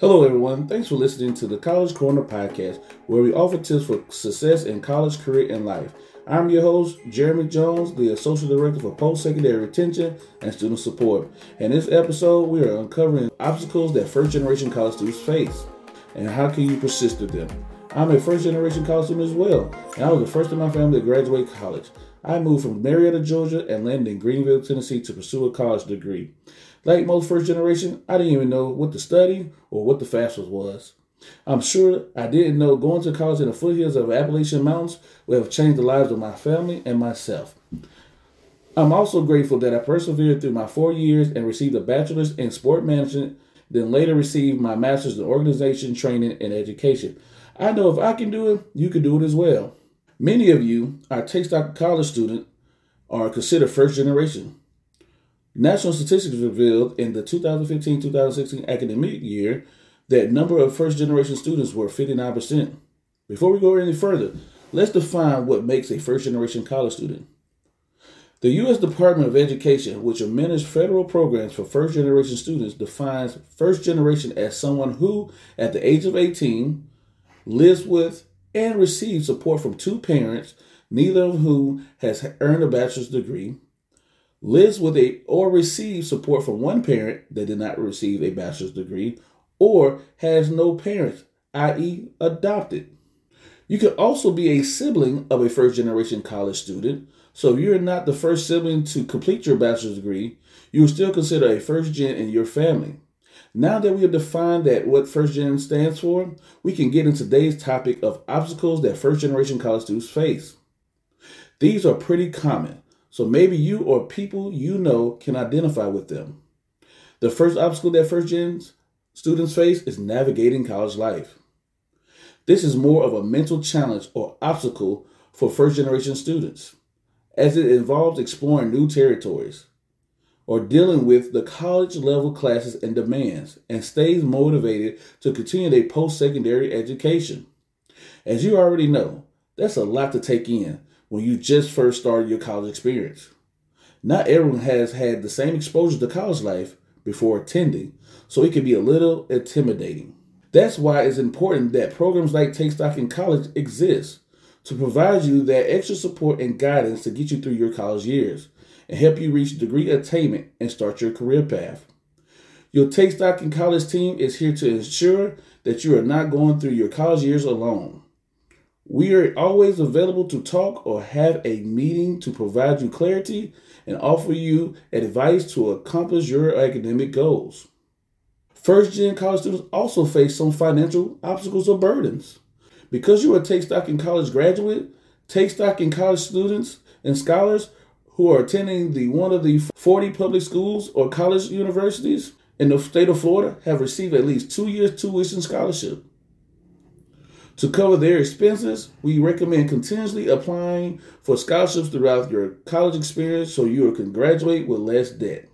Hello, everyone. Thanks for listening to the College Corner podcast, where we offer tips for success in college, career, and life. I'm your host, Jeremy Jones, the Associate Director for Post Secondary Retention and Student Support. In this episode, we are uncovering obstacles that first generation college students face and how can you persist through them. I'm a first generation college student as well, and I was the first in my family to graduate college. I moved from Marietta, Georgia, and landed in Greeneville, Tennessee to pursue a college degree. Like most first generation, I didn't even know what to study or what the FAFSA was. I'm sure I didn't know going to college in the foothills of Appalachian Mountains would have changed the lives of my family and myself. I'm also grateful that I persevered through my four years and received a bachelor's in sport management, then later received my master's in organization training and education. I know if I can do it, you can do it as well. Many of you, our Take Stock college student, are considered first generation. National statistics revealed in the 2015 2016 academic year that number of first generation students were 59%. Before we go any further, let's define what makes a first generation college student. The U.S. Department of Education, which administers federal programs for first generation students, defines first generation as someone who, at the age of 18, lives with and receives support from two parents, neither of whom has earned a bachelor's degree, lives with a or receives support from one parent that did not receive a bachelor's degree, or has no parents, i.e., adopted. You could also be a sibling of a first generation college student. So if you're not the first sibling to complete your bachelor's degree, you will still consider a first gen in your family. Now that we have defined that what first gen stands for, we can get into today's topic of obstacles that first generation college students face. These are pretty common, so maybe you or people you know can identify with them. The first obstacle that first gen students face is navigating college life. This is more of a mental challenge or obstacle for first generation students, as it involves exploring new territories or dealing with the college level classes and demands and stays motivated to continue their post secondary education. As you already know, that's a lot to take in when you just first started your college experience. Not everyone has had the same exposure to college life before attending, so it can be a little intimidating. That's why it's important that programs like Take Stock in College exist to provide you that extra support and guidance to get you through your college years and help you reach degree attainment and start your career path. Your Take Stock in College team is here to ensure that you are not going through your college years alone. We are always available to talk or have a meeting to provide you clarity and offer you advice to accomplish your academic goals. First gen college students also face some financial obstacles or burdens. Because you are a Take Stock in College graduate, Take Stock in College students and scholars who are attending the one of the 40 public schools or college universities in the state of Florida have received at least two years tuition scholarship. To cover their expenses, we recommend continuously applying for scholarships throughout your college experience so you can graduate with less debt.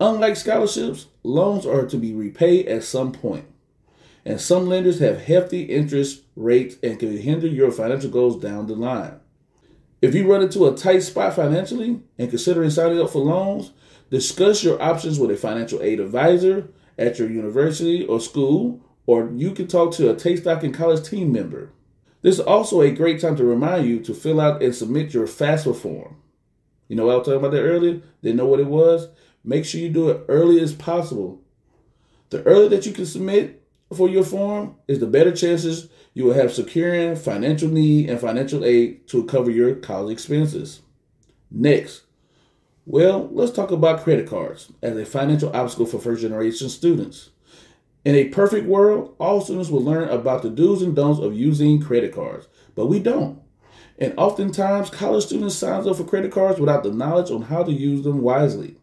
Unlike scholarships, loans are to be repaid at some point, and some lenders have hefty interest rates and can hinder your financial goals down the line. If you run into a tight spot financially and considering signing up for loans, discuss your options with a financial aid advisor at your university or school or you can talk to a Take Stock in College team member. This is also a great time to remind you to fill out and submit your FAFSA form. You know what I was talking about that earlier? Didn't know what it was? Make sure you do it early as possible. The earlier that you can submit for your form is the better chances you will have securing financial need and financial aid to cover your college expenses. Next, well, let's talk about credit cards as a financial obstacle for first generation students. In a perfect world, all students will learn about the do's and don'ts of using credit cards, but we don't. And oftentimes, college students sign up for credit cards without the knowledge on how to use them wisely.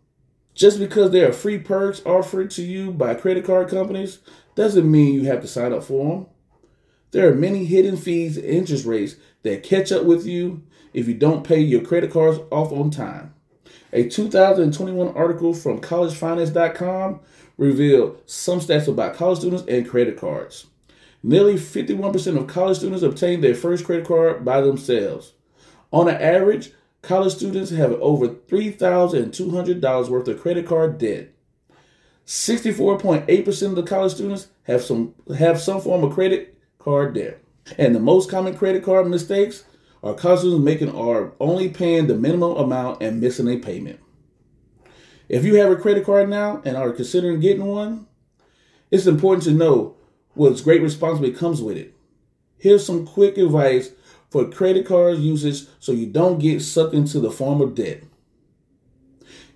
Just because there are free perks offered to you by credit card companies doesn't mean you have to sign up for them. There are many hidden fees and interest rates that catch up with you if you don't pay your credit cards off on time. A 2021 article from collegefinance.com revealed some stats about college students and credit cards. Nearly 51% of college students obtain their first credit card by themselves. On an average, college students have over $3,200 worth of credit card debt. 64.8% of the college students have some have some form of credit card debt. And the most common credit card mistakes are college students making are only paying the minimum amount and missing a payment. If you have a credit card now and are considering getting one, it's important to know what great responsibility comes with it. Here's some quick advice for credit card usage so you don't get sucked into the form of debt.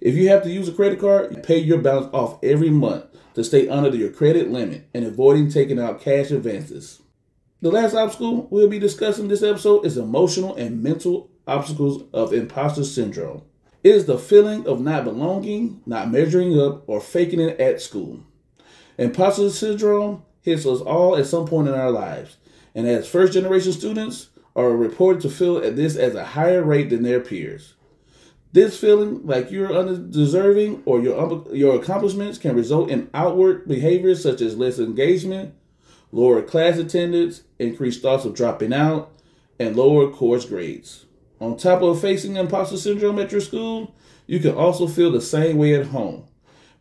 If you have to use a credit card, pay your balance off every month to stay under your credit limit and avoiding taking out cash advances. The last obstacle we'll be discussing this episode is emotional and mental obstacles of imposter syndrome. It is the feeling of not belonging, not measuring up, or faking it at school. Imposter syndrome hits us all at some point in our lives, and as first generation students are reported to feel at this at a higher rate than their peers. This feeling like you're undeserving or your, your accomplishments can result in outward behaviors such as less engagement, lower class attendance, increased thoughts of dropping out, and lower course grades. On top of facing imposter syndrome at your school, you can also feel the same way at home.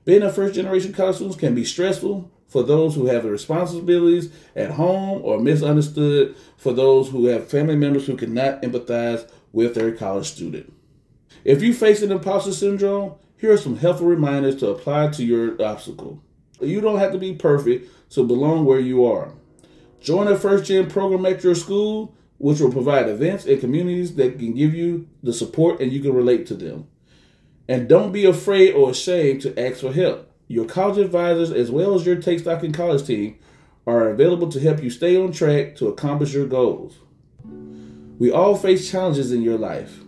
Being a first generation college student can be stressful for those who have the responsibilities at home or misunderstood for those who have family members who cannot empathize with their college student. If you face an imposter syndrome, here are some helpful reminders to apply to your obstacle. You don't have to be perfect to belong where you are. Join a first gen program at your school which will provide events and communities that can give you the support and you can relate to them. And don't be afraid or ashamed to ask for help. Your college advisors, as well as your Take Stock in College team, are available to help you stay on track to accomplish your goals. We all face challenges in your life,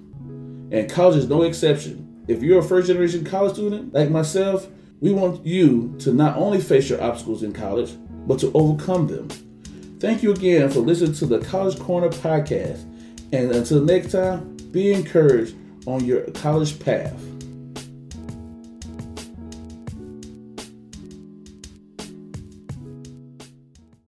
and college is no exception. If you're a first generation college student like myself, we want you to not only face your obstacles in college, but to overcome them. Thank you again for listening to the College Corner podcast. And until next time, be encouraged on your college path.